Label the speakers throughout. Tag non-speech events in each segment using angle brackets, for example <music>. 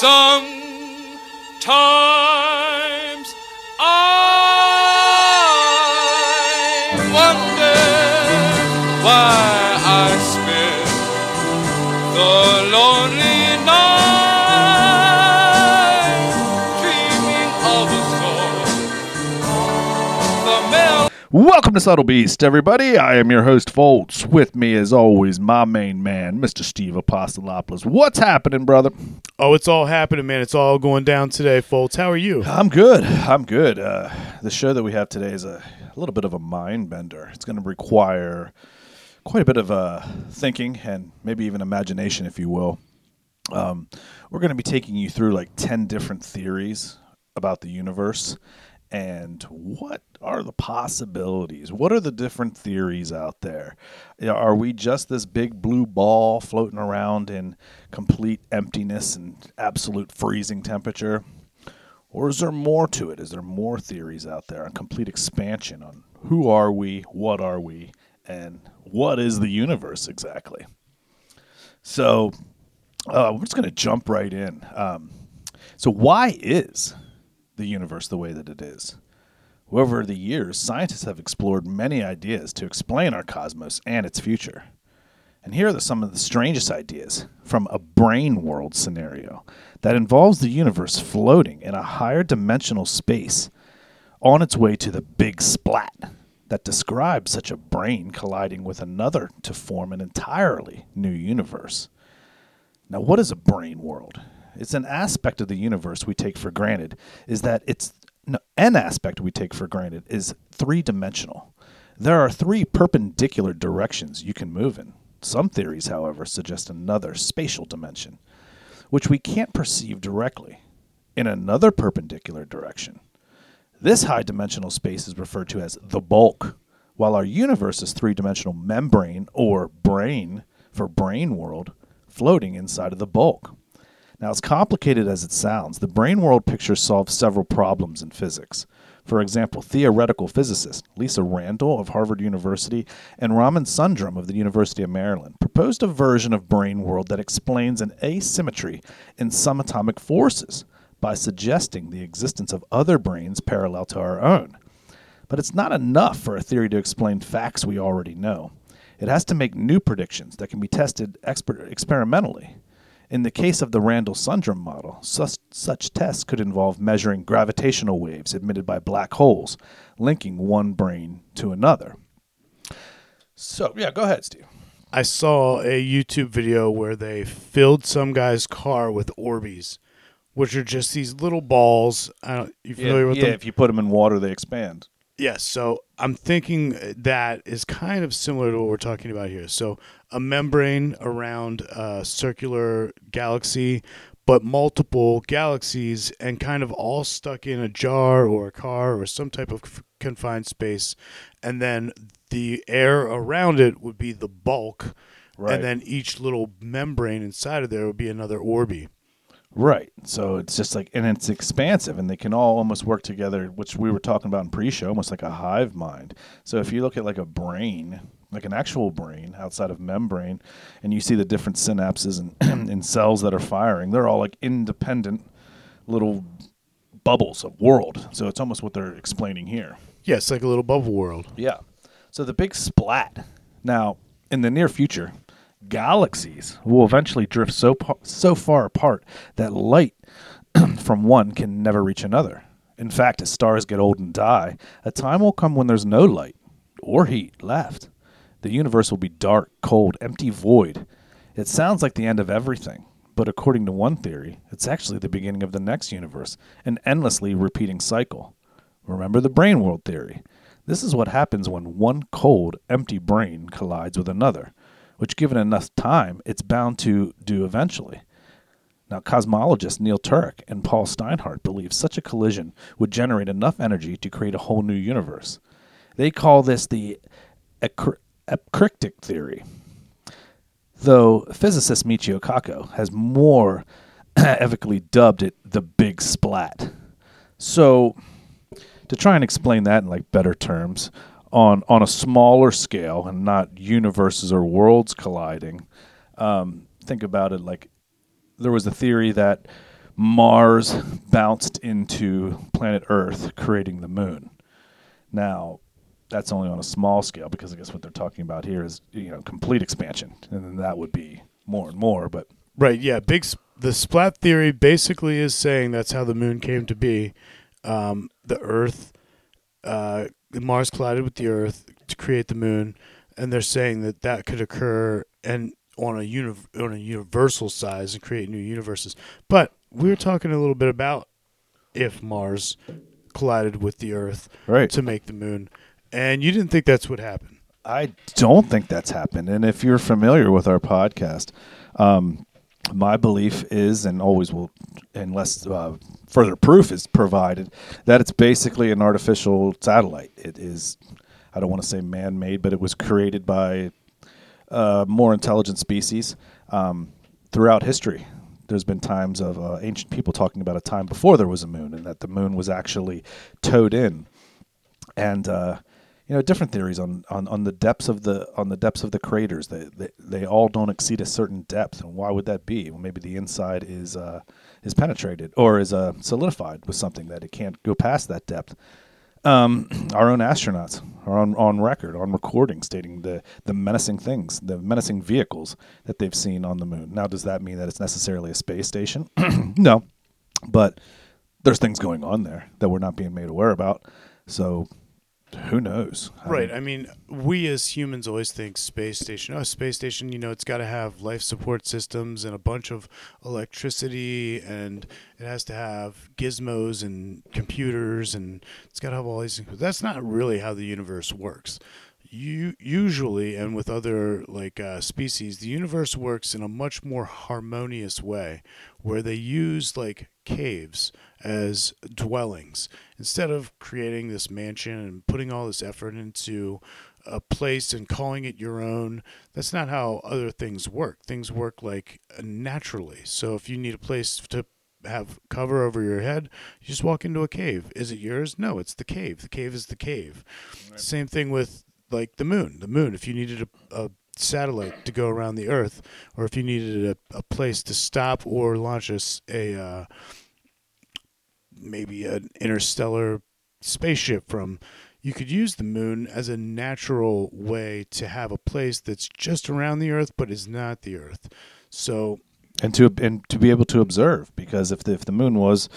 Speaker 1: Sometimes
Speaker 2: Welcome to Subtle Beast, everybody. I am your host, Foltz. With me, as always, my main man, Mr. Steve Apostolopoulos. What's happening, brother?
Speaker 3: Oh, it's all happening, man. It's all going down today, folks. How are you?
Speaker 2: I'm good. I'm good. Uh, the show that we have today is a, a little bit of a mind bender. It's going to require quite a bit of uh, thinking and maybe even imagination, if you will. Um, we're going to be taking you through like 10 different theories about the universe and what are the possibilities? What are the different theories out there? Are we just this big blue ball floating around in complete emptiness and absolute freezing temperature? Or is there more to it? Is there more theories out there on complete expansion on who are we, what are we, and what is the universe exactly? So uh, we're just going to jump right in. Um, so, why is the universe the way that it is? Over the years, scientists have explored many ideas to explain our cosmos and its future. And here are some of the strangest ideas from a brane world scenario that involves the universe floating in a higher dimensional space on its way to the big splat that describes such a brane colliding with another to form an entirely new universe. Now, what is a brane world? It's an aspect of the universe we take for granted, is that it's no, an aspect we take for granted is three dimensional. There are three perpendicular directions you can move in. Some theories, however, suggest another spatial dimension, which we can't perceive directly, in another perpendicular direction. This high dimensional space is referred to as the bulk, while our universe is three dimensional membrane or brane for brane world floating inside of the bulk. Now, as complicated as it sounds, the brane world picture solves several problems in physics. For example, theoretical physicists Lisa Randall of Harvard University and Raman Sundrum of the University of Maryland proposed a version of brane world that explains an asymmetry in some atomic forces by suggesting the existence of other branes parallel to our own. But it's not enough for a theory to explain facts we already know. It has to make new predictions that can be tested exper- experimentally. In the case of the Randall Sundrum model, such, such tests could involve measuring gravitational waves emitted by black holes, linking one brane to another. So, yeah, go ahead, Steve.
Speaker 3: I saw a YouTube video where they filled some guy's car with Orbeez, which are just these little balls. I don't, you familiar with
Speaker 2: yeah,
Speaker 3: them?
Speaker 2: Yeah, if you put them in water, they expand.
Speaker 3: Yes. So I'm thinking that is kind of similar to what we're talking about here. So a membrane around a circular galaxy, but multiple galaxies and kind of all stuck in a jar or a car or some type of confined space. And then the air around it would be the bulk.
Speaker 2: Right.
Speaker 3: And then each little membrane inside of there would be another Orby.
Speaker 2: Right. So it's just like, and it's expansive, and they can all almost work together, which we were talking about in pre show, almost like a hive mind. So if you look at like a brain, like an actual brain outside of membrane, and you see the different synapses and, <clears throat> and cells that are firing, they're all like independent little bubbles of world. So it's almost what they're explaining here.
Speaker 3: Yeah, it's like a little bubble world.
Speaker 2: Yeah. So the big splat. Now, in the near future, galaxies will eventually drift so pa- so far apart that light <clears throat> from one can never reach another. In fact, as stars get old and die, a time will come when there's no light or heat left. The universe will be dark, cold, empty void. It sounds like the end of everything, but according to one theory, it's actually the beginning of the next universe, an endlessly repeating cycle. Remember the brane world theory. This is what happens when one cold, empty brane collides with another, which, given enough time, it's bound to do eventually. Now, cosmologists Neil Turok and Paul Steinhardt believe such a collision would generate enough energy to create a whole new universe. They call this the ecr- theory, though physicist Michio Kaku has more <clears throat> epically dubbed it the Big Splat. So, to try and explain that in like better terms, on on a smaller scale and not universes or worlds colliding, um, think about it like there was a theory that Mars bounced into planet Earth, creating the moon. Now, that's only on a small scale because I guess what they're talking about here is you know complete expansion, and then that would be more and more. But
Speaker 3: Right. Yeah. Big. s- The splat theory basically is saying that's how the moon came to be. Um, the Earth, uh, Mars collided with the Earth to create the moon, and they're saying that that could occur and on a uni- on a universal size and create new universes. But we were talking a little bit about if Mars collided with the Earth
Speaker 2: right,
Speaker 3: to make the moon, and you didn't think that's what happened.
Speaker 2: I don't think that's happened. And if you're familiar with our podcast, um, my belief is, and always will, unless uh, further proof is provided, that it's basically an artificial satellite. It is, I don't want to say man made, but it was created by uh, more intelligent species um, throughout history. There's been times of uh, ancient people talking about a time before there was a moon, and that the moon was actually towed in, and uh, you know different theories on, on, on the depths of the on the depths of the craters. They, they they all don't exceed a certain depth, and why would that be? Well, maybe the inside is uh, is penetrated or is uh, solidified with something that it can't go past that depth um, <clears throat> our own astronauts are on, on record, on recording, stating the, the menacing things, the menacing vehicles that they've seen on the moon. Now, does that mean that it's necessarily a space station? <clears throat> no, but there's things going on there that we're not being made aware about. So, who knows?
Speaker 3: Right. I mean, we as humans always think space station. Oh, space station. You know, it's got to have life support systems and a bunch of electricity, and it has to have gizmos and computers, and it's got to have all these things. But that's not really how the universe works. You usually, and with other like uh, species, the universe works in a much more harmonious way, where they use like caves as dwellings instead of creating this mansion and putting all this effort into a place and calling it your own. That's not how other things work. Things work like naturally. So if you need a place to have cover over your head, you just walk into a cave. Is it yours? No, it's the cave. The cave is the cave. Same thing with like the moon. The moon, if you needed a, a satellite to go around the Earth, or if you needed a, a place to stop or launch a. uh, maybe an interstellar spaceship from, you could use the moon as a natural way to have a place that's just around the Earth but is not the Earth. So
Speaker 2: and to and to be able to observe, because if the, if the moon was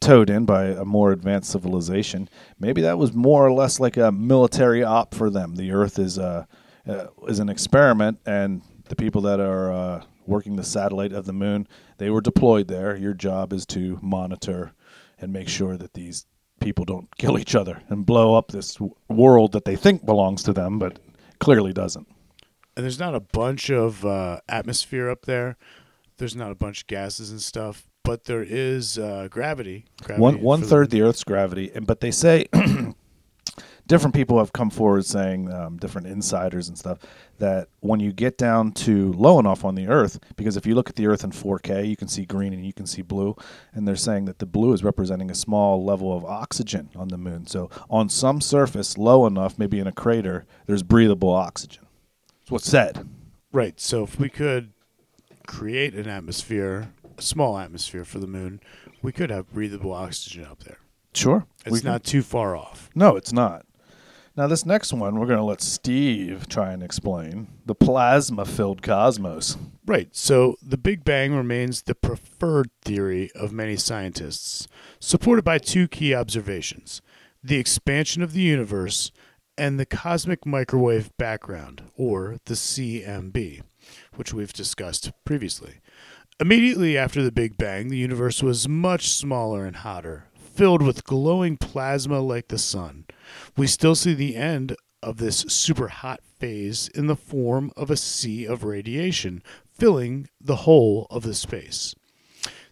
Speaker 2: towed in by a more advanced civilization, maybe that was more or less like a military op for them. The Earth is a uh is an experiment, and the people that are uh, working the satellite of the moon, they were deployed there. Your job is to monitor and make sure that these people don't kill each other and blow up this world that they think belongs to them, but clearly doesn't.
Speaker 3: and there's not a bunch of uh, atmosphere up there. There's not a bunch of gases and stuff, but there is uh, gravity. gravity
Speaker 2: one one
Speaker 3: the-
Speaker 2: the Earth's gravity, and but they say <clears throat> different people have come forward saying um, different insiders and stuff that when you get down to low enough on the Earth, because if you look at the Earth in 4K, you can see green and you can see blue, and they're saying that the blue is representing a small level of oxygen on the moon. So on some surface low enough, maybe in a crater, there's breathable oxygen. That's what's said.
Speaker 3: Right. So if we could create an atmosphere, a small atmosphere for the moon, we could have breathable oxygen up there.
Speaker 2: Sure,
Speaker 3: It's not too far off.
Speaker 2: No, it's not. Now, this next one, we're going to let Steve try and explain the plasma filled cosmos.
Speaker 3: Right. So the Big Bang remains the preferred theory of many scientists, supported by two key observations the expansion of the universe and the cosmic microwave background, or the CMB, which we've discussed previously. Immediately after the Big Bang, the universe was much smaller and hotter, filled with glowing plasma like the sun. We still see the end of this super hot phase in the form of a sea of radiation filling the whole of the space.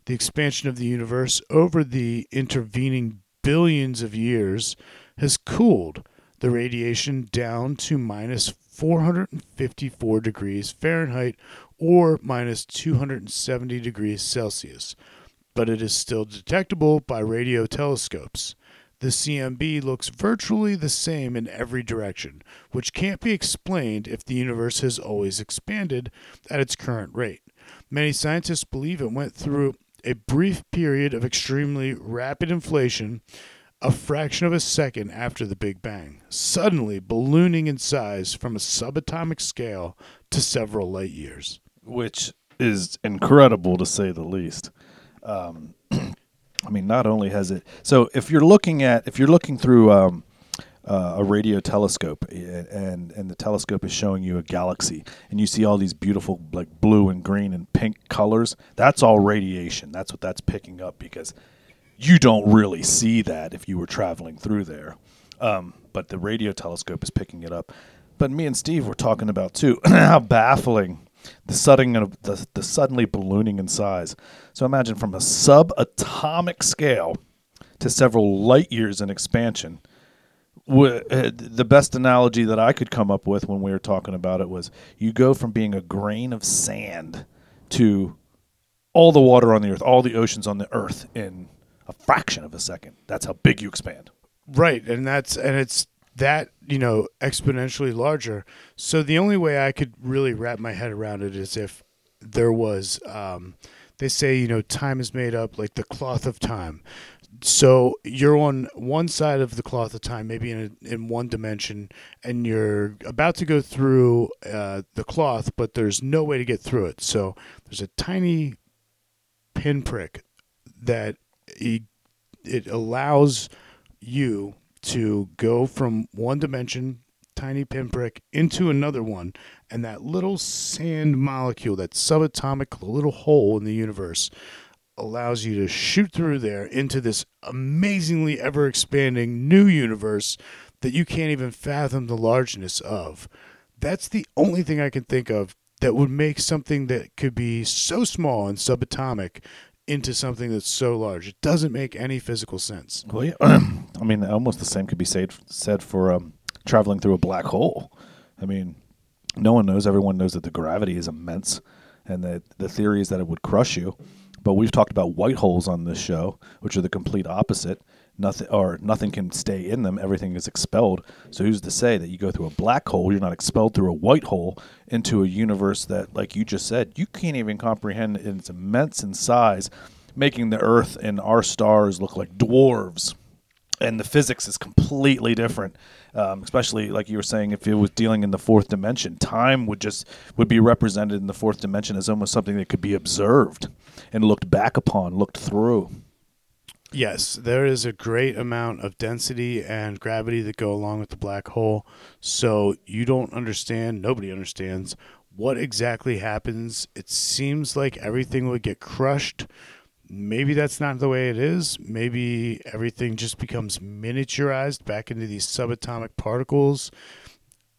Speaker 3: The expansion of the universe over the intervening billions of years has cooled the radiation down to minus 454 degrees Fahrenheit or minus 270 degrees Celsius, but it is still detectable by radio telescopes. The CMB looks virtually the same in every direction, which can't be explained if the universe has always expanded at its current rate. Many scientists believe it went through a brief period of extremely rapid inflation, a fraction of a second after the Big Bang, suddenly ballooning in size from a subatomic scale to several light years.
Speaker 2: which is incredible to say the least. Um, <clears throat> I mean, not only has it. So if you're looking at if you're looking through um, uh, a radio telescope eh, and and the telescope is showing you a galaxy and you see all these beautiful like blue and green and pink colors, that's all radiation. That's what that's picking up because you don't really see that if you were traveling through there. Um, but the radio telescope is picking it up. But me and Steve were talking about too <clears throat> how baffling the sudden of the, the suddenly ballooning in size. So imagine from a subatomic scale to several light years in expansion. Uh, The best analogy that I could come up with when we were talking about it was you go from being a grain of sand to all the water on the earth, all the oceans on the earth in a fraction of a second. That's how big you expand.
Speaker 3: Right, and that's and it's that you know exponentially larger. So the only way I could really wrap my head around it is if there was, um, they say you know time is made up like the cloth of time. So you're on one side of the cloth of time, maybe in a, in one dimension, and you're about to go through uh, the cloth, but there's no way to get through it. So there's a tiny pinprick that it, it allows you to go from one dimension, tiny pinprick, into another one, and that little sand molecule, that subatomic little hole in the universe, allows you to shoot through there into this amazingly ever expanding new universe that you can't even fathom the largeness of. That's the only thing I can think of that would make something that could be so small and subatomic into something that's so large. It doesn't make any physical sense.
Speaker 2: Well, yeah. <clears throat> I mean, almost the same could be said said for um, traveling through a black hole. I mean, no one knows. Everyone knows that the gravity is immense, and that the theory is that it would crush you. But we've talked about white holes on this show, which are the complete opposite. Nothing or nothing can stay in them. Everything is expelled. So who's to say that you go through a black hole, you're not expelled through a white hole into a universe that, like you just said, you can't even comprehend. It's immense in size, making the Earth and our stars look like dwarves and the physics is completely different. Um, especially like you were saying, if it was dealing in the fourth dimension, time would just would be represented in the fourth dimension as almost something that could be observed and looked back upon, looked through.
Speaker 3: Yes, there is a great amount of density and gravity that go along with the black hole. So you don't understand, nobody understands what exactly happens. It seems like everything would get crushed. Maybe that's not the way it is. Maybe everything just becomes miniaturized back into these subatomic particles.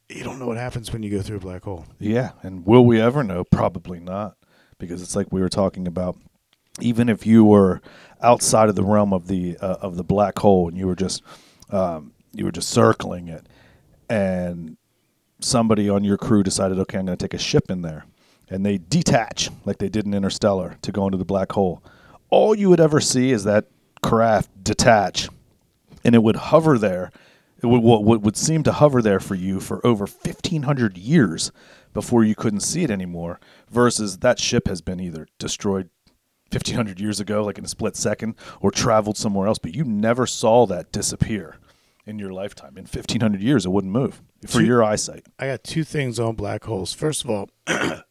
Speaker 3: You don't know what happens when you go through a black hole.
Speaker 2: Yeah, and will we ever know? Probably not, because it's like we were talking about. Even if you were outside of the realm of the uh, of the black hole and you were just um, you were just circling it, and somebody on your crew decided, okay, I'm going to take a ship in there, and they detach like they did in Interstellar to go into the black hole. All you would ever see is that craft detach, and it would hover there. It would what would, would seem to hover there for you for over 1500 years before you couldn't see it anymore versus that ship has been either destroyed 1500 years ago like in a split second or traveled somewhere else but you never saw that disappear in your lifetime in 1500 years it wouldn't move for
Speaker 3: Two-
Speaker 2: your eyesight
Speaker 3: I got two things on black holes. First of all, <clears throat>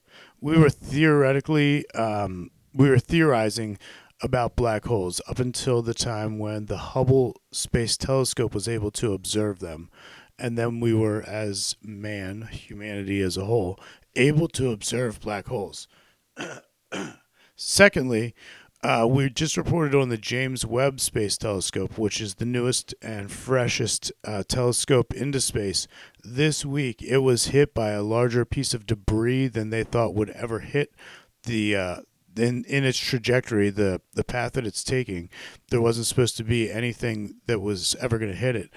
Speaker 3: we were theoretically um, we were theorizing about black holes up until the time when the Hubble Space Telescope was able to observe them, and then we were, as man, humanity as a whole, able to observe black holes. <clears throat> Secondly, uh, we just reported on the James Webb Space Telescope, which is the newest and freshest uh, telescope into space. This week, it was hit by a larger piece of debris than they thought would ever hit the. Uh, in, in its trajectory, the, the path that it's taking, there wasn't supposed to be anything that was ever going to hit it.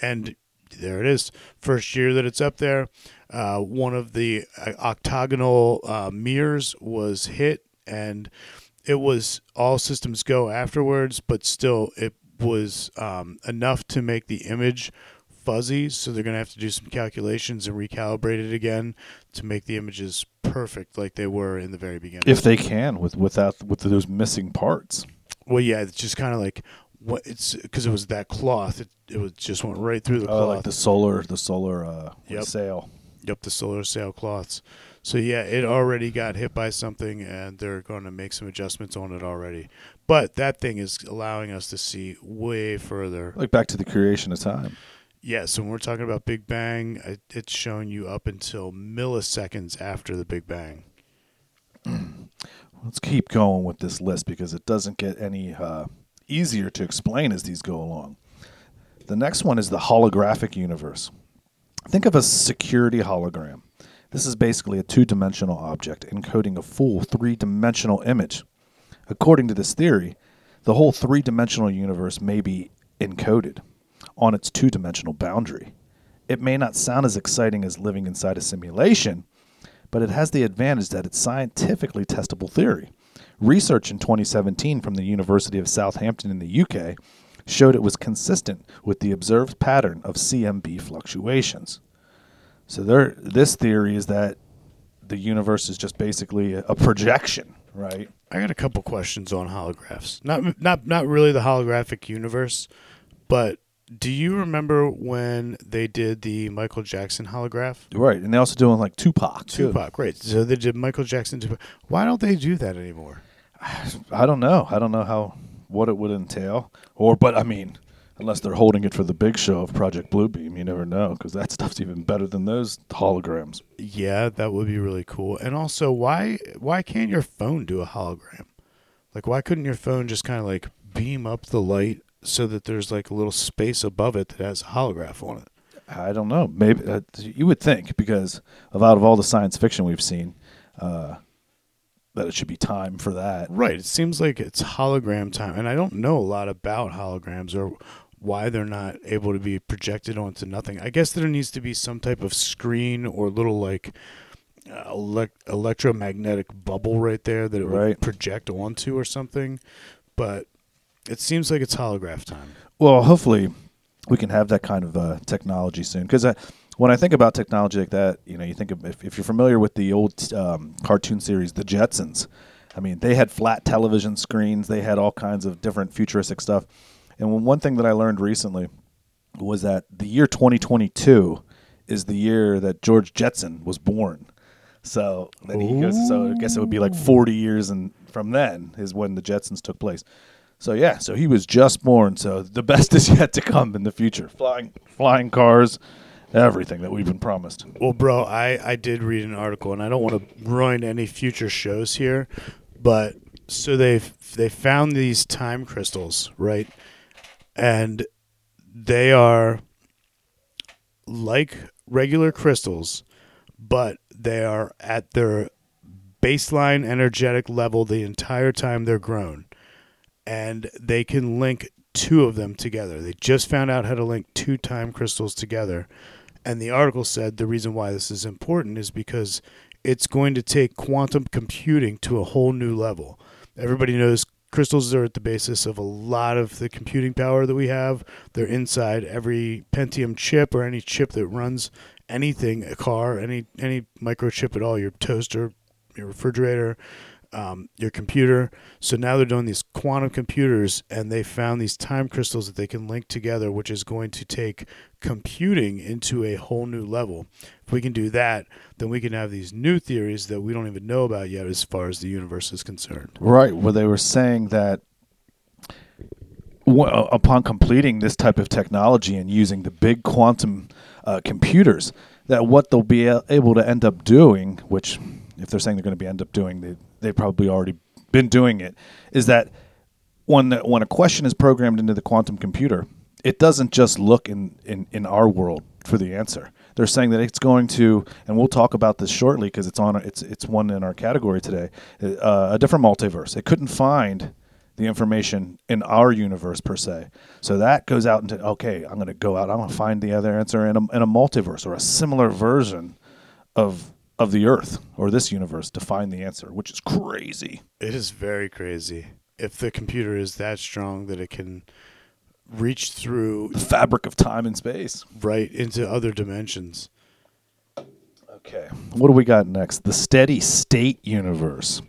Speaker 3: And there it is. First year that it's up there, uh, one of the uh, octagonal uh, mirrors was hit, and it was all systems go afterwards, but still, it was um, enough to make the image fuzzy. So they're going to have to do some calculations and recalibrate it again to make the images perfect like they were in the very beginning.
Speaker 2: If they can, with without with those missing parts.
Speaker 3: well, yeah, it's just kind of like what it's because it was that cloth. It it was just went right through the cloth.
Speaker 2: Oh, like the solar, the solar uh,
Speaker 3: Yep.
Speaker 2: sail.
Speaker 3: Yep, the solar sail cloths. So yeah, it already got hit by something, and they're going to make some adjustments on it already. But that thing is allowing us to see way further.
Speaker 2: Like back to the creation of time.
Speaker 3: Yeah, so when we're talking about Big Bang, it's showing you up until milliseconds after the Big Bang. <clears throat>
Speaker 2: Let's keep going with this list because it doesn't get any uh, easier to explain as these go along. The next one is the holographic universe. Think of a security hologram. This is basically a two dimensional object encoding a full three dimensional image. According to this theory, the whole three dimensional universe may be encoded on its two dimensional boundary. It may not sound as exciting as living inside a simulation, but it has the advantage that it's scientifically testable theory. Research in 2017 from the University of Southampton in the UK showed it was consistent with the observed pattern of CMB fluctuations. So there, this theory is that the universe is just basically a, a projection, right?
Speaker 3: I got a couple questions on holographs. Not not not really the holographic universe, but do you remember when they did the Michael Jackson holograph?
Speaker 2: Right, and they also doing like Tupac. too.
Speaker 3: Tupac, great. So they did Michael Jackson. Tupac. Why don't they do that anymore? <sighs>
Speaker 2: I don't know. I don't know how what it would entail, or but I mean, unless they're holding it for the big show of Project Bluebeam, you never know because that <laughs> stuff's even better than those holograms.
Speaker 3: Yeah, that would be really cool. And also, why why can't your phone do a hologram? Like, why couldn't your phone just kind of like beam up the light so that there's like a little space above it that has a holograph on it?
Speaker 2: I don't know. Maybe uh, you would think because of out of all the science fiction we've seen, uh, that it should be time for that.
Speaker 3: Right. It seems like it's hologram time, and I don't know a lot about holograms or why they're not able to be projected onto nothing. I guess there needs to be some type of screen or little like uh, elec- electromagnetic bubble right there that it
Speaker 2: Right.
Speaker 3: would project onto or something. But it seems like it's holograph time.
Speaker 2: Well, hopefully, we can have that kind of uh, technology soon. Because when I think about technology like that, you know, you think of if, if you're familiar with the old um, cartoon series, The Jetsons. I mean, they had flat television screens. They had all kinds of different futuristic stuff. And one- thing that I learned recently was that the year 2022 is the year that George Jetson was born. So then he goes. So I guess it would be like 40 years and from then is when the Jetsons took place. So yeah, so he was just born. So the best <laughs> is yet to come in the future. Flying, flying cars, everything that we've been promised.
Speaker 3: Well, bro, I, I did read an article, and I don't want to ruin any future shows here, but so they they found these time crystals, right? And they are like regular crystals, but they are at their baseline energetic level the entire time they're grown. And they can link two of them together. They just found out how to link two time crystals together. And the article said the reason why this is important is because it's going to take quantum computing to a whole new level. Everybody knows crystals are at the basis of a lot of the computing power that we have. They're inside every Pentium chip or any chip that runs anything, a car, any any microchip at all, your toaster, your refrigerator, um, your computer. So now they're doing these quantum computers, and they found these time crystals that they can link together, which is going to take computing into a whole new level. If we can do that, then we can have these new theories that we don't even know about yet as far as the universe is concerned.
Speaker 2: Right, where they were saying that w- upon completing this type of technology and using the big quantum uh, computers, that what they'll be able to end up doing, which if they're saying they're going to be end up doing, they they've probably already been doing it, is that when when a question is programmed into the quantum computer, it doesn't just look in, in, in our world for the answer. They're saying that it's going to, and we'll talk about this shortly because it's on it's it's one in our category today, uh, a different multiverse. It couldn't find the information in our universe per se. So that goes out into okay, I'm going to go out, I'm going to find the other answer in a, in a multiverse or a similar version of of the Earth or this universe to find the answer, which is crazy.
Speaker 3: It is very crazy. If the computer is that strong that it can reach through
Speaker 2: The fabric of time and space.
Speaker 3: right into other dimensions.
Speaker 2: Okay. What do we got next? The steady state universe.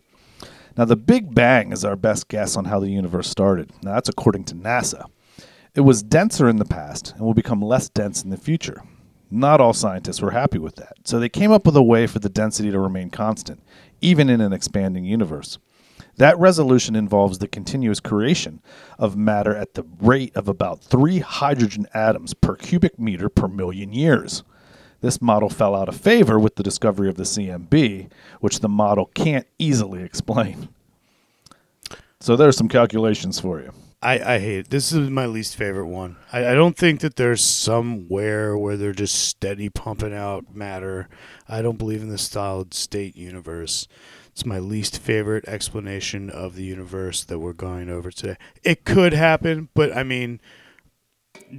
Speaker 2: Now, the Big Bang is our best guess on how the universe started. Now, that's according to NASA. It was denser in the past and will become less dense in the future. Not all scientists were happy with that, so they came up with a way for the density to remain constant, even in an expanding universe. That resolution involves the continuous creation of matter at the rate of about three hydrogen atoms per cubic meter per million years. This model fell out of favor with the discovery of the CMB, which the model can't easily <laughs> explain. So there's some calculations for you.
Speaker 3: I, I hate it. This is my least favorite one. I, I don't think that there's somewhere where they're just steady pumping out matter. I don't believe in the solid state universe. It's my least favorite explanation of the universe that we're going over today. It could happen, but I mean,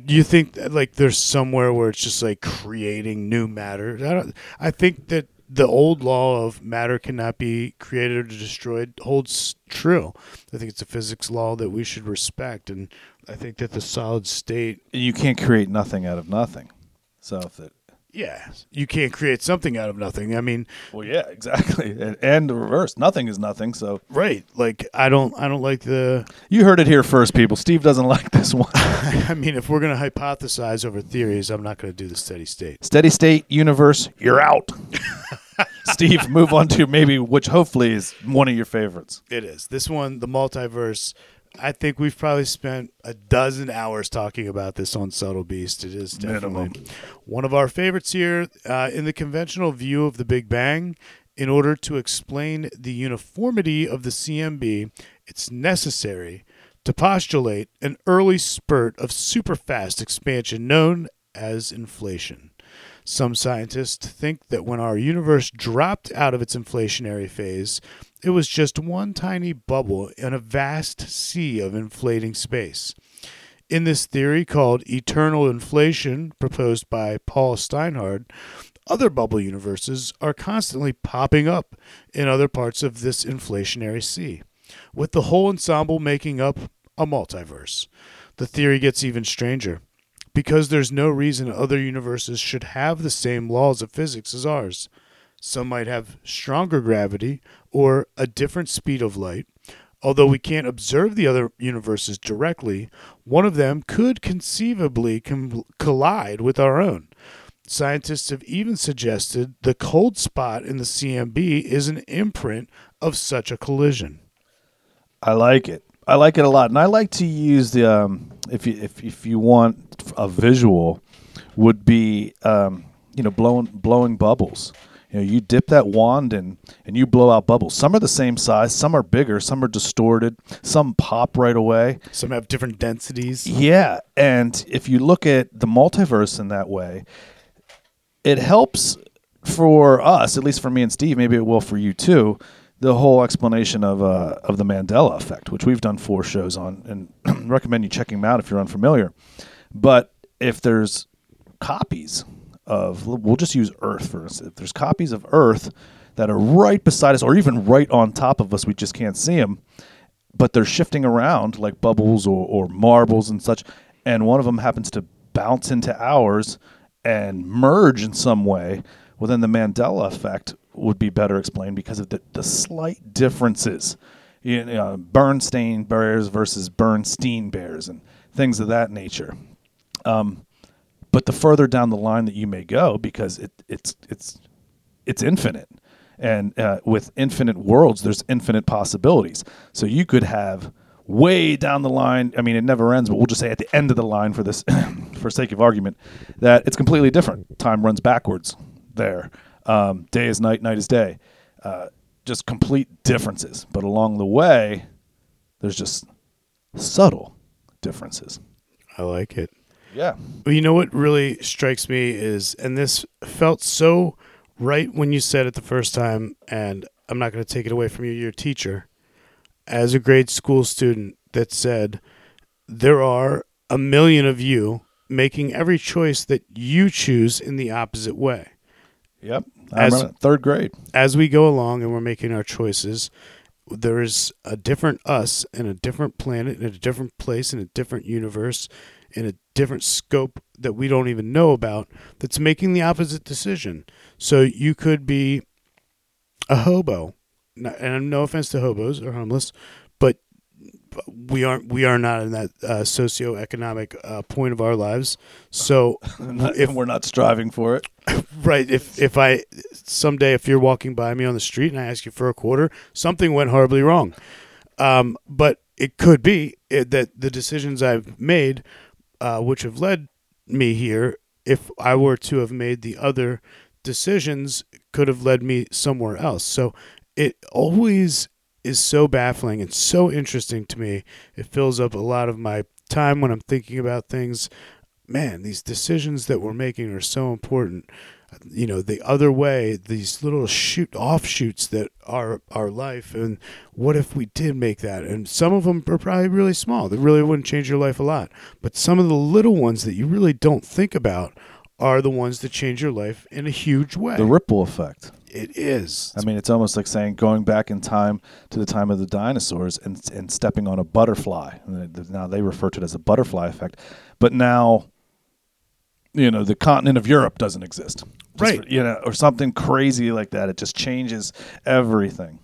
Speaker 3: do you think that, like there's somewhere where it's just like creating new matter? I don't. I think that the old law of matter cannot be created or destroyed holds true. I think it's a physics law that we should respect, and I think that the solid state,
Speaker 2: You can't create nothing out of nothing. So if it,
Speaker 3: yeah, you can't create something out of nothing. I mean,
Speaker 2: well, yeah, exactly, <laughs> and, and the reverse. Nothing is nothing. So
Speaker 3: right? Like I don't, I don't like the.
Speaker 2: you heard it here first, people. Steve doesn't <laughs> like this one. <laughs>
Speaker 3: I mean, if we're gonna hypothesize over theories, I'm not gonna do the steady state.
Speaker 2: Steady state universe, you're out. Steve, move on to maybe which hopefully is one of your favorites.
Speaker 3: It is this one, the multiverse. I think we've probably spent a dozen hours talking about this on Subtle Beast. It is definitely
Speaker 2: Minimum.
Speaker 3: one of our favorites here. Uh, in the conventional view of the Big Bang, in order to explain the uniformity of the CMB, it's necessary to postulate an early spurt of superfast expansion known as inflation. Some scientists think that when our universe dropped out of its inflationary phase, it was just one tiny bubble in a vast sea of inflating space. In this theory called eternal inflation, proposed by Paul Steinhardt, other bubble universes are constantly popping up in other parts of this inflationary sea, with the whole ensemble making up a multiverse. The theory gets even stranger because there's no reason other universes should have the same laws of physics as ours. Some might have stronger gravity or a different speed of light. Although we can't observe the other universes directly, one of them could conceivably com- collide with our own. Scientists have even suggested the cold spot in the CMB is an imprint of such a collision.
Speaker 2: I like it. I like it a lot, and I like to use the um, if you if if you want a visual, would be um, you know blowing blowing bubbles. You know, you dip that wand and and you blow out bubbles. Some are the same size, some are bigger, some are distorted, some pop right away.
Speaker 3: Some have different densities.
Speaker 2: Yeah, and if you look at the multiverse in that way, it helps for us, at least for me and Steve. Maybe it will for you too. The whole explanation of uh, of the Mandela effect, which we've done four shows on, and <clears throat> recommend you checking them out if you're unfamiliar. But if there's copies of, we'll just use Earth for instance. If there's copies of Earth that are right beside us, or even right on top of us, we just can't see them but they're shifting around like bubbles or, or marbles and such. And one of them happens to bounce into ours and merge in some way. Well, then the Mandela effect would be better explained because of the, the slight differences. You know, Bernstein bears versus Bernstein bears and things of that nature. Um, but the further down the line that you may go, because it, it's it's it's infinite, and uh, with infinite worlds, there's infinite possibilities. So you could have way down the line. I mean, it never ends, but we'll just say at the end of the line for this, <coughs> for sake of argument, that it's completely different. Time runs backwards there. Um, day is night, night is day. Uh, just complete differences. But along the way, there's just subtle differences.
Speaker 3: I like it.
Speaker 2: Yeah.
Speaker 3: Well, you know what really strikes me is, and this felt so right when you said it the first time, and I'm not going to take it away from you, your teacher, as a grade school student that said, there are a million of you making every choice that you choose in the opposite way.
Speaker 2: Yep. I
Speaker 3: As-
Speaker 2: remember third grade.
Speaker 3: As we go along and we're making our choices, there is a different us in a different planet, in a different place, in a different universe, in a different scope that we don't even know about that's making the opposite decision. So you could be a hobo, and no offense to hobos or homeless, but we aren't we are not in that uh, socioeconomic uh, point of our lives. So <laughs>
Speaker 2: if we're not striving for it, <laughs>
Speaker 3: right, if if I someday if you're walking by me on the street and I ask you for a quarter, something went horribly wrong. Um, but it could be it, that the decisions I've made, uh, which have led me here, if I were to have made the other decisions, could have led me somewhere else. So it always is so baffling and so interesting to me. It fills up a lot of my time when I'm thinking about things. Man, these decisions that we're making are so important. You know, the other way, these little shoot offshoots that are our life, and what if we did make that? And some of them are probably really small. They really wouldn't change your life a lot. But some of the little ones that you really don't think about are the ones that change your life in a huge way.
Speaker 2: the ripple effect.
Speaker 3: it is.
Speaker 2: I mean, it's almost like saying going back in time to the time of the dinosaurs and and stepping on a butterfly. Now they refer to it as a butterfly effect, but now, you know, the continent of Europe doesn't exist, Just
Speaker 3: Right.
Speaker 2: for- you know, or something crazy like that. It just changes everything.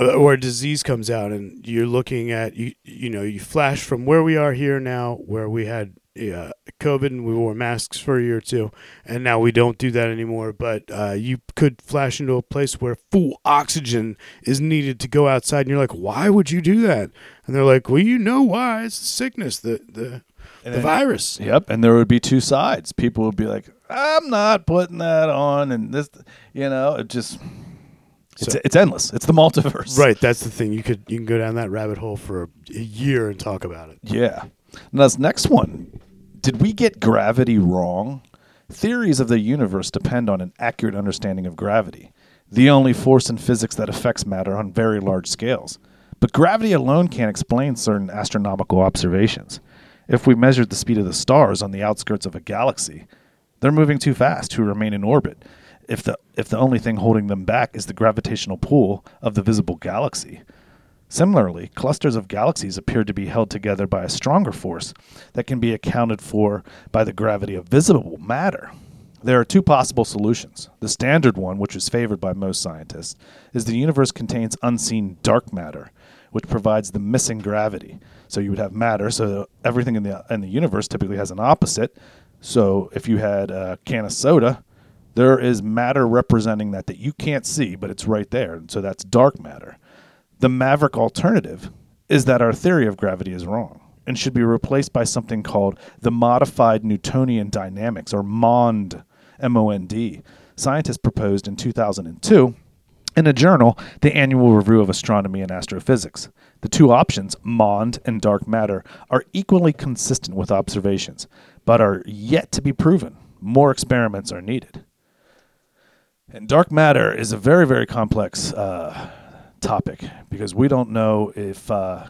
Speaker 3: Uh, or a disease comes out and you're looking at you you know you flash from where we are here now where we had uh, covid and we wore masks for a year or two and now we don't do that anymore but uh, you could flash into a place where full oxygen is needed to go outside and you're like why would you do that and they're like well you know why it's the sickness the the, the virus
Speaker 2: Yep, and there would be two sides. People would be like, "I'm not putting that on," and this, you know, it just. It's,
Speaker 3: So-
Speaker 2: it's endless. It's the multiverse.
Speaker 3: right that's the thing you could you can go down that rabbit hole for a, a year and talk about it
Speaker 2: Yeah. Now, this next one. Did we get gravity wrong? Theories of the universe depend on an accurate understanding of gravity, the only force in physics that affects matter on very large scales. But gravity alone can't explain certain astronomical observations. If we measured the speed of the stars on the outskirts of a galaxy, they're moving too fast to remain in orbit. If the if the only thing holding them back is the gravitational pull of the visible galaxy. Similarly, clusters of galaxies appear to be held together by a stronger force that can be accounted for by the gravity of visible matter. There are two possible solutions. The standard one, which is favored by most scientists, is the universe contains unseen dark matter, which provides the missing gravity. So you would have matter, so everything in the in the universe typically has an opposite. So if you had a can of soda, there is matter representing that that you can't see, but it's right there. And so that's dark matter. The maverick alternative is that our theory of gravity is wrong and should be replaced by something called the modified Newtonian dynamics or MOND, M O N D. Scientists proposed in 2002 in a journal, the Annual Review of Astronomy and Astrophysics. The two options, MOND and dark matter, are equally consistent with observations, but are yet to be proven. More experiments are needed. And dark matter is a very, very complex uh, topic because we don't know if uh,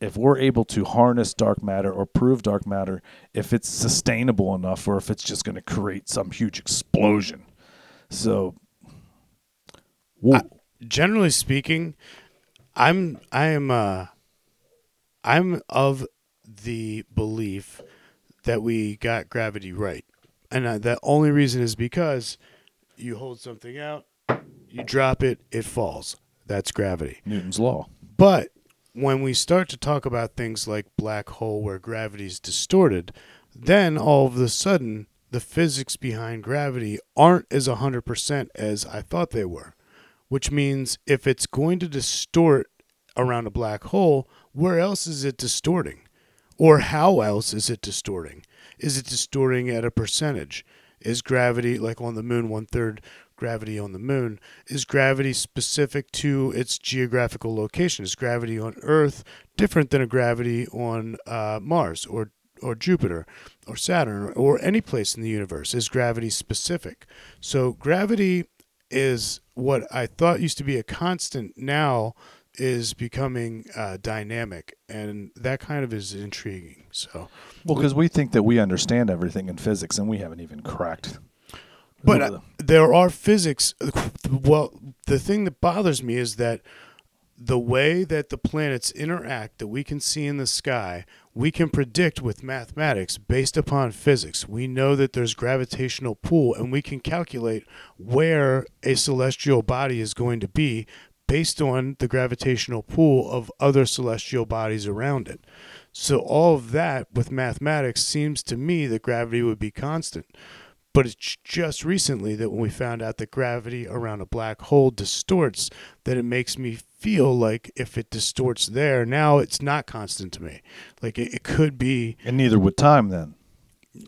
Speaker 2: if we're able to harness dark matter or prove dark matter, if it's sustainable enough or if it's just going to create some huge explosion. So,
Speaker 3: generally speaking, I'm I am uh I'm of the belief that we got gravity right, and uh, the only reason is because you hold something out, you drop it, it falls. That's gravity.
Speaker 2: Newton's law.
Speaker 3: But when we start to talk about things like black hole where gravity is distorted, then all of a sudden the physics behind gravity aren't as 100% as I thought they were. Which means if it's going to distort around a black hole, where else is it distorting? Or how else is it distorting? Is it distorting at a percentage? Is gravity, like on the moon, one third gravity on the moon? Is gravity specific to its geographical location? Is gravity on Earth different than a gravity on uh, Mars or or Jupiter or Saturn or any place in the universe? Is gravity specific? So gravity is what I thought used to be a constant now is becoming uh, dynamic, and that kind of is intriguing. So,
Speaker 2: Well, because we think that we understand everything in physics, and we haven't even cracked.
Speaker 3: but uh, there are physics. Well, the thing that bothers me is that the way that the planets interact that we can see in the sky, we can predict with mathematics based upon physics. We know that there's gravitational pull and we can calculate where a celestial body is going to be based on the gravitational pull of other celestial bodies around it. So all of that with mathematics seems to me that gravity would be constant. But it's just recently that when we found out that gravity around a black hole distorts, that it makes me feel like if it distorts there, now it's not constant to me. Like it, it could be
Speaker 2: And neither would time then.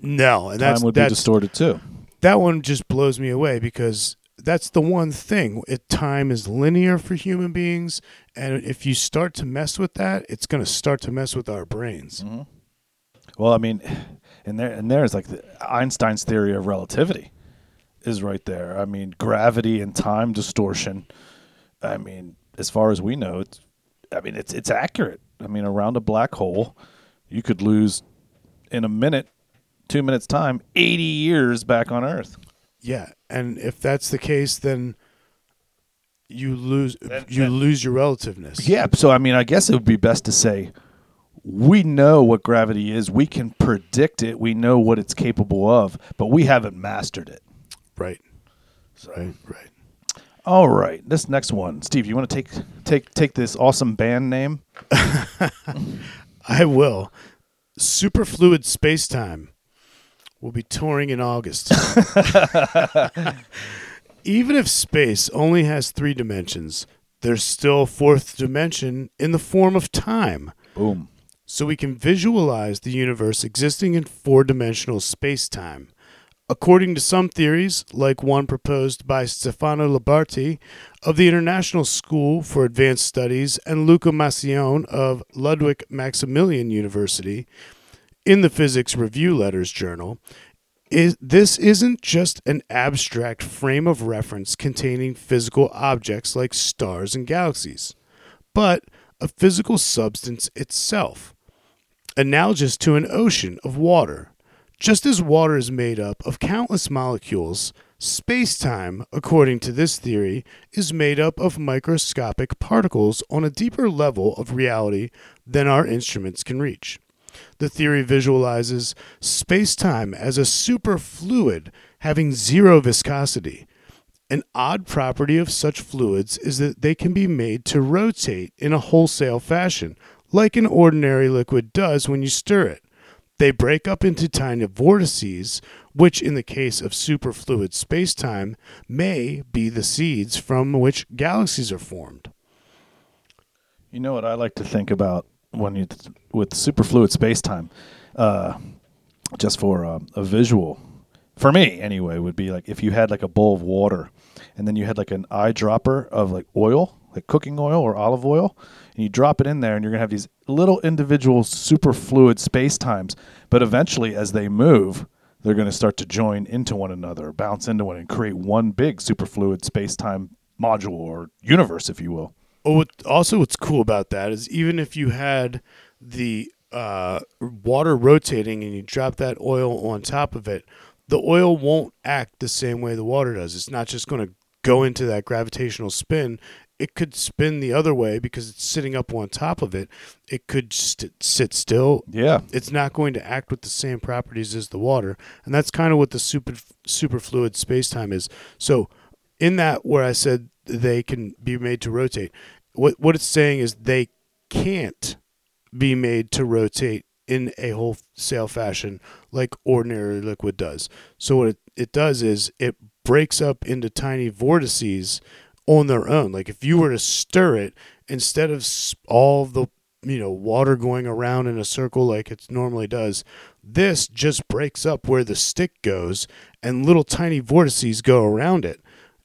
Speaker 3: no, and that's
Speaker 2: time would be distorted too.
Speaker 3: that one just blows me away because that's the one thing. It, time is linear for human beings, and if you start to mess with that, it's going to start to mess with our brains.
Speaker 2: Mm-hmm. Well, I mean, and there and there's like the, Einstein's theory of relativity is right there. I mean, gravity and time distortion. I mean, as far as we know, it's I mean, it's it's accurate. I mean, around a black hole, you could lose in a minute, 2 minutes time, 80 years back on Earth.
Speaker 3: Yeah, and if that's the case, then you lose
Speaker 2: Then-
Speaker 3: you
Speaker 2: then-
Speaker 3: lose your relativeness.
Speaker 2: Yeah, so I mean, I guess it would be best to say we know what gravity is. We can predict it. We know what it's capable of, but we haven't mastered it.
Speaker 3: Right. Right. Right.
Speaker 2: All right, this next one, Steve. You want to take take take this awesome band name? <laughs>
Speaker 3: I will. Superfluid Spacetime will be touring in August. <laughs> Even if space only has three dimensions, there's still a fourth dimension in the form of time.
Speaker 2: Boom.
Speaker 3: So we can visualize the universe existing in four dimensional space time. According to some theories, like one proposed by Stefano Liberati of the International School for Advanced Studies and Luca Maccione of Ludwig Maximilian University, in the Physics Review Letters Journal, is this isn't just an abstract frame of reference containing physical objects like stars and galaxies, but a physical substance itself, analogous to an ocean of water. Just as water is made up of countless molecules, space time, according to this theory, is made up of microscopic particles on a deeper level of reality than our instruments can reach. The theory visualizes space time as a superfluid having zero viscosity. An odd property of such fluids is that they can be made to rotate in a wholesale fashion, like an ordinary liquid does when you stir it. They break up into tiny vortices, which, in the case of superfluid spacetime, may be the seeds from which galaxies are formed.
Speaker 2: You know what I like to think about when you with superfluid space time, uh, just for uh, a visual, for me anyway, would be like if you had like a bowl of water, and then you had like an eyedropper of like oil, like cooking oil or olive oil, and you drop it in there, and you're gonna have these little individual superfluid space times. But eventually, as they move, they're going to start to join into one another, bounce into one, and create one big superfluid space time module or universe, if you will.
Speaker 3: Oh, what, also, what's cool about that is even if you had the uh, water rotating and you drop that oil on top of it, the oil won't act the same way the water does. It's not just going to go into that gravitational spin. It could spin the other way because it's sitting up on top of it. It could st- sit still.
Speaker 2: Yeah.
Speaker 3: It's not going to act with the same properties as the water, and that's kind of what the super superfluid spacetime is. So, in that where I said they can be made to rotate, what what it's saying is they can't be made to rotate in a wholesale fashion like ordinary liquid does. So what it, it does is it breaks up into tiny vortices on their own. Like if you were to stir it, instead of all the you know water going around in a circle like it normally does, this just breaks up where the stick goes, and little tiny vortices go around it.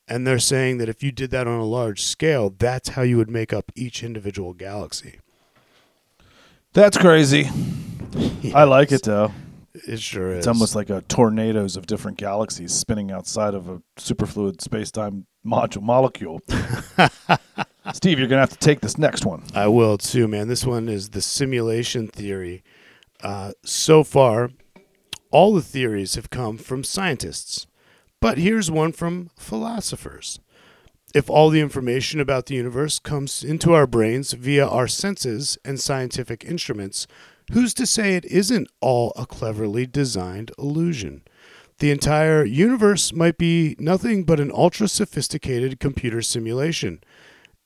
Speaker 3: And they're saying that if you did that on a large scale, that's how you would make up each individual galaxy.
Speaker 2: That's crazy. <laughs> I like it though.
Speaker 3: It sure is.
Speaker 2: It's almost like a tornadoes of different galaxies spinning outside of a superfluid space-time module molecule. <laughs> Steve, you're gonna have to take this next one.
Speaker 3: I will too, man. This one is the simulation theory. Uh, so far, all the theories have come from scientists, but here's one from philosophers. if all the information about the universe comes into our brains via our senses and scientific instruments, who's to say it isn't all a cleverly designed illusion? The entire universe might be nothing but an ultra sophisticated computer simulation.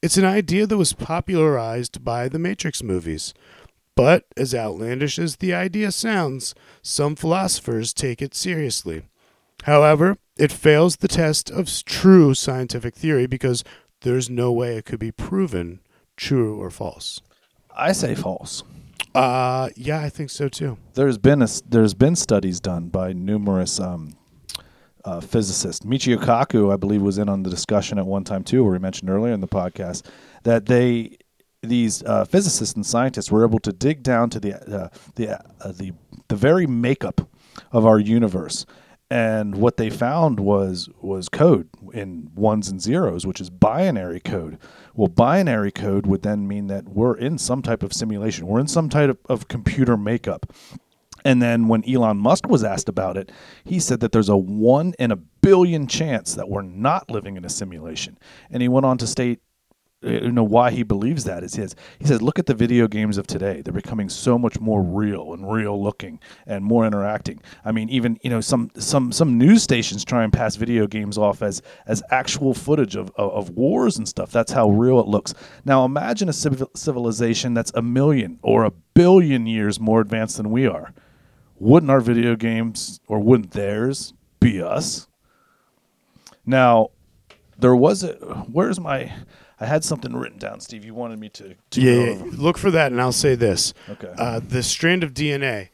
Speaker 3: It's an idea that was popularized by the Matrix movies. But, as outlandish as the idea sounds, some philosophers take it seriously. However, it fails the test of true scientific theory because there's no way it could be proven true or false.
Speaker 2: I say false.
Speaker 3: Uh, yeah, I think so too.
Speaker 2: There's been a, there's been studies done by numerous um, uh, physicists. Michio Kaku, I believe, was in on the discussion at one time too, where we mentioned earlier in the podcast that they these uh, physicists and scientists were able to dig down to the uh, the uh, the the very makeup of our universe. And what they found was was code in ones and zeros, which is binary code. Well, binary code would then mean that we're in some type of simulation. We're in some type of, of computer makeup. And then when Elon Musk was asked about it, he said that there's a one in a billion chance that we're not living in a simulation. And he went on to state, Uh, you know, why he believes that is his. He says, look at the video games of today. They're becoming so much more real and real looking and more interacting. I mean, even you know, some some some news stations try and pass video games off as as actual footage of of, of wars and stuff. That's how real it looks. Now, imagine a civil, civilization that's a million or a billion years more advanced than we are wouldn't our video games or wouldn't theirs be us? Now, there was a where's my I had something written down, Steve. You wanted me to, to
Speaker 3: Yeah, yeah, look for that, and I'll say this.
Speaker 2: Okay.
Speaker 3: Uh, the strand of DNA,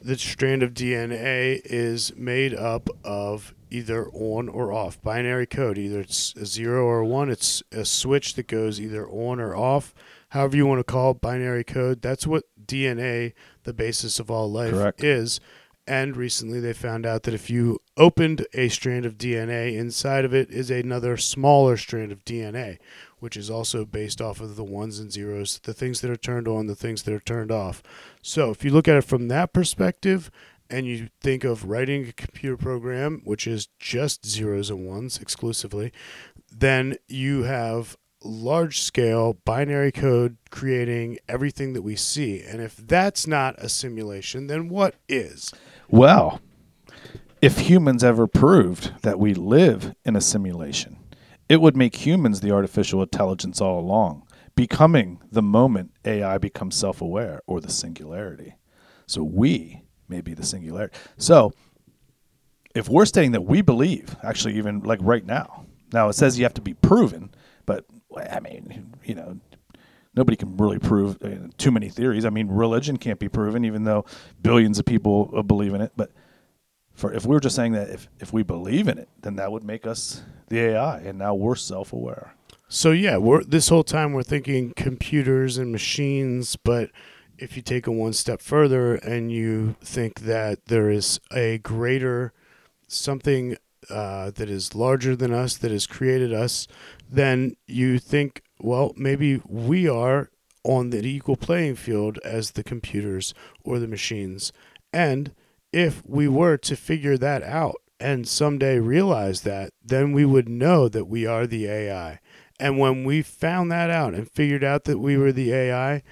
Speaker 3: the strand of DNA is made up of either on or off binary code. Either it's a zero or a one. It's a switch that goes either on or off. However you want to call it, binary code. That's what DNA, the basis of all life,
Speaker 2: Correct.
Speaker 3: is. And recently they found out that if you opened a strand of DNA, inside of it is another smaller strand of DNA, which is also based off of the ones and zeros, the things that are turned on, the things that are turned off. So if you look at it from that perspective, and you think of writing a computer program, which is just zeros and ones exclusively, then you have large scale binary code creating everything that we see. And if that's not a simulation, then what is?
Speaker 2: Well, if humans ever proved that we live in a simulation, it would make humans the artificial intelligence all along, becoming the moment AI becomes self aware or the singularity. So we may be the singularity. So if we're saying that we believe, actually, even like right now, now it says you have to be proven, but I mean, you know, nobody can really prove uh, too many theories. I mean, religion can't be proven, even though billions of people uh, believe in it. But for if we were just saying that if, if we believe in it, then that would make us the AI, and now we're self aware.
Speaker 3: So yeah, we're this whole time we're thinking computers and machines, but if you take it one step further and you think that there is a greater something uh, that is larger than us that has created us, then you think, well, maybe we are on the equal playing field as the computers or the machines. And if we were to figure that out and someday realize that, then we would know that we are the AI. And when we found that out and figured out that we were the AI,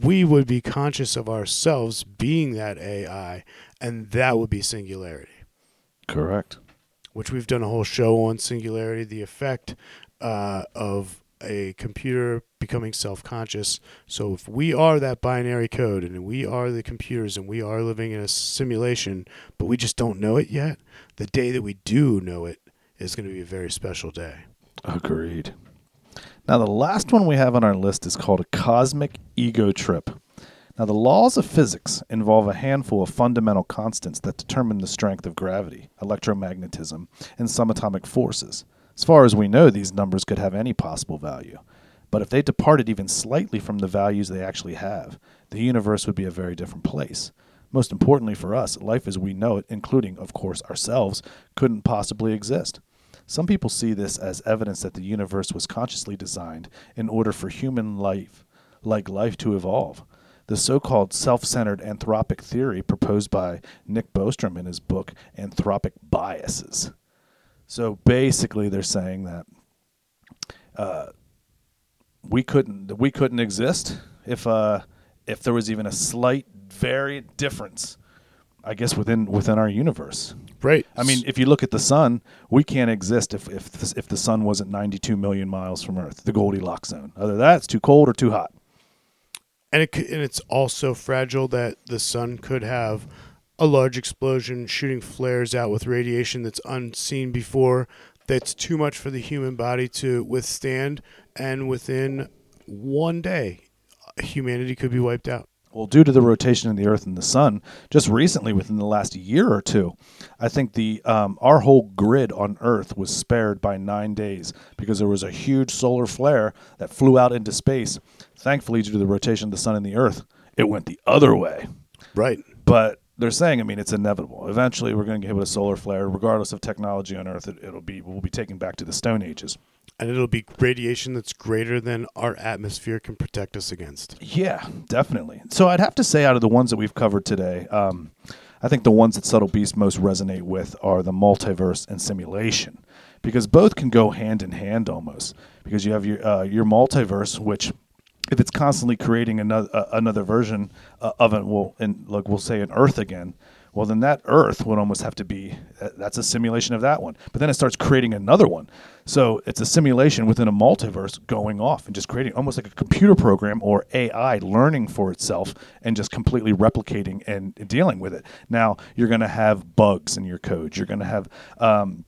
Speaker 3: we would be conscious of ourselves being that AI, and that would be singularity,
Speaker 2: Correct.
Speaker 3: which we've done a whole show on singularity, the effect uh, of a computer becoming self conscious. So, if we are that binary code and we are the computers and we are living in a simulation, but we just don't know it yet, the day that we do know it is going to be a very special day.
Speaker 2: Agreed. Now, the last one we have on our list is called a cosmic ego trip. Now, the laws of physics involve a handful of fundamental constants that determine the strength of gravity, electromagnetism, and some atomic forces. As far as we know, these numbers could have any possible value. But if they departed even slightly from the values they actually have, the universe would be a very different place. Most importantly for us, life as we know it, including, of course, ourselves, couldn't possibly exist. Some people see this as evidence that the universe was consciously designed in order for human life, like life, to evolve. The so called self centered anthropic theory proposed by Nick Bostrom in his book Anthropic Biases. So basically, they're saying that we couldn't we couldn't exist if uh, if there was even a slight very difference. I guess within within our universe.
Speaker 3: Right.
Speaker 2: I mean, if you look at the sun, we can't exist if if the, if the sun wasn't 92 million miles from Earth, the Goldilocks zone. Other than that, it's too cold or too hot.
Speaker 3: and it and it's also fragile that the sun could have a large explosion shooting flares out with radiation that's unseen before that's too much for the human body to withstand and within one day humanity could be wiped out
Speaker 2: Well, due to the rotation of the Earth and the Sun, just recently, within the last year or two, I think the um, our whole grid on Earth was spared by nine days because there was a huge solar flare that flew out into space. Thankfully, due to the rotation of the Sun and the Earth, it went the other way.
Speaker 3: right
Speaker 2: But they're saying, I mean, it's inevitable. Eventually, we're going to get hit with a solar flare, regardless of technology on Earth. It, it'll be we'll be taken back to the Stone Ages.
Speaker 3: and it'll be radiation that's greater than our atmosphere can protect us against
Speaker 2: Yeah, definitely. So I'd have to say, out of the ones that we've covered today, um, I think the ones that Subtle Beast most resonate with are the multiverse and simulation, because both can go hand in hand almost. Because you have your uh, your multiverse, which if it's constantly creating another uh, another version uh, of it, well, in like we'll say an Earth again. Well, then that Earth would almost have to be uh, that's a simulation of that one. But then it starts creating another one. So it's a simulation within a multiverse going off and just creating almost like a computer program or AI learning for itself and just completely replicating and dealing with it. Now you're going to have bugs in your code. You're going to have um,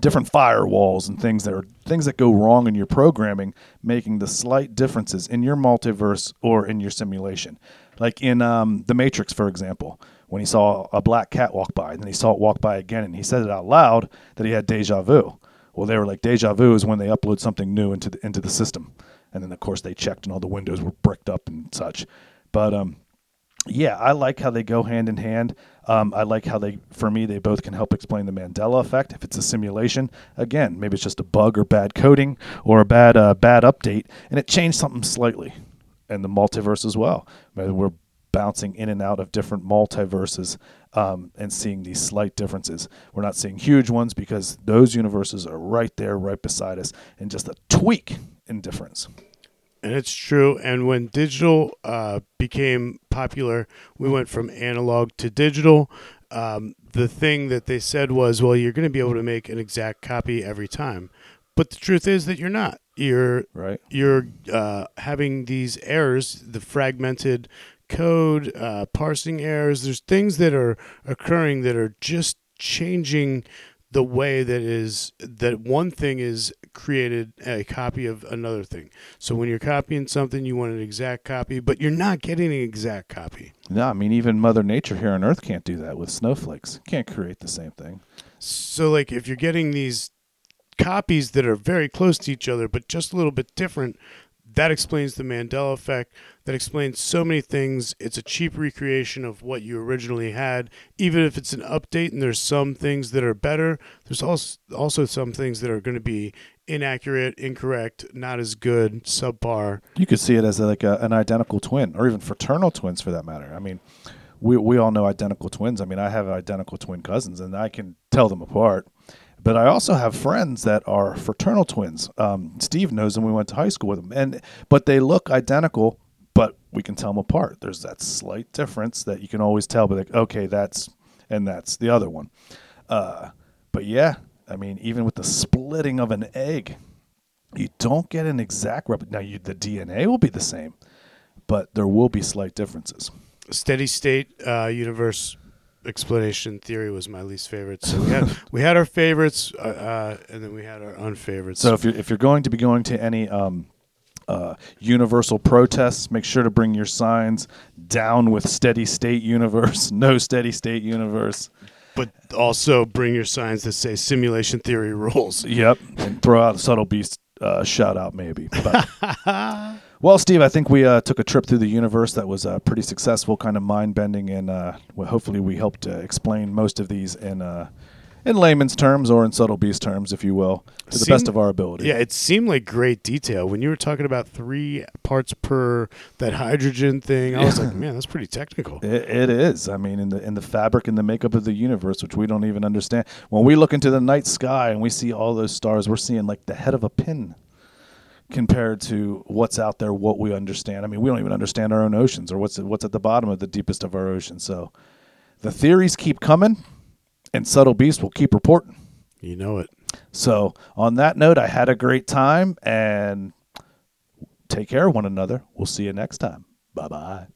Speaker 2: different firewalls and things that are things that go wrong in your programming, making the slight differences in your multiverse or in your simulation. Like in um, the Matrix, for example, when he saw a black cat walk by, and then he saw it walk by again, and he said it out loud that he had deja vu. Well, they were like deja vu is when they upload something new into the into the system, and then of course they checked and all the windows were bricked up and such. But um, yeah, I like how they go hand in hand. Um, I like how they, for me, they both can help explain the Mandela effect. If it's a simulation, again, maybe it's just a bug or bad coding or a bad uh, bad update, and it changed something slightly. And the multiverse as well. Maybe we're bouncing in and out of different multiverses um, and seeing these slight differences. We're not seeing huge ones because those universes are right there, right beside us, and just a tweak in difference.
Speaker 3: And it's true. And when digital uh, became popular, we went from analog to digital. Um, the thing that they said was, well, you're going to be able to make an exact copy every time. But the truth is that you're not. You're
Speaker 2: Right.
Speaker 3: you're uh, having these errors, the fragmented code, uh, parsing errors. There's things that are occurring that are just changing the way that is that one thing is created a copy of another thing. So when you're copying something, you want an exact copy, but you're not getting an exact copy.
Speaker 2: No, I mean even Mother Nature here on Earth can't do that with snowflakes. Can't create the same thing.
Speaker 3: So like if you're getting these copies that are very close to each other but just a little bit different, that explains the Mandela effect. That explains so many things. It's a cheap recreation of what you originally had. Even if it's an update and there's some things that are better, there's also also some things that are going to be inaccurate, incorrect, not as good, subpar.
Speaker 2: You could see it as like a, an identical twin, or even fraternal twins for that matter. I mean, we we all know identical twins. I mean, I have identical twin cousins, and I can tell them apart. But I also have friends that are fraternal twins. Um, Steve knows them. We went to high school with them, and but they look identical, but we can tell them apart. There's that slight difference that you can always tell. But like, okay, that's and that's the other one. Uh, but yeah, I mean, even with the splitting of an egg, you don't get an exact rep. Now, you, the DNA will be the same, but there will be slight differences.
Speaker 3: Steady state uh, universe explanation theory was my least favorite. So we had we had our favorites, uh, uh, and then we had our unfavorites.
Speaker 2: So if you're if you're going to be going to any um, uh, universal protests, make sure to bring your signs down with steady state universe, <laughs> no steady state universe.
Speaker 3: but also bring your signs that say simulation theory rules.
Speaker 2: Yep, and throw out a subtle beast uh, shout out maybe. But, <laughs> well, Steve, I think we uh, took a trip through the universe that was uh, pretty successful, kind of mind bending, and uh, well, hopefully we helped uh, explain most of these in uh, in layman's terms or in subtle beast terms, if you will, to the best of our ability.
Speaker 3: Yeah, it seemed like great detail when you were talking about three parts per that hydrogen thing. I was <laughs> like, man, that's pretty technical.
Speaker 2: It, it is. I mean, in the in the fabric and the makeup of the universe, which we don't even understand. When we look into the night sky and we see all those stars, we're seeing like the head of a pin. Compared to what's out there, what we understand. I mean, we don't even understand our own oceans or what's what's at the bottom of the deepest of our oceans. So the theories keep coming, and subtle beast will keep reporting.
Speaker 3: You know it.
Speaker 2: So on that note, I had a great time and take care of one another. We'll see you next time. Bye bye.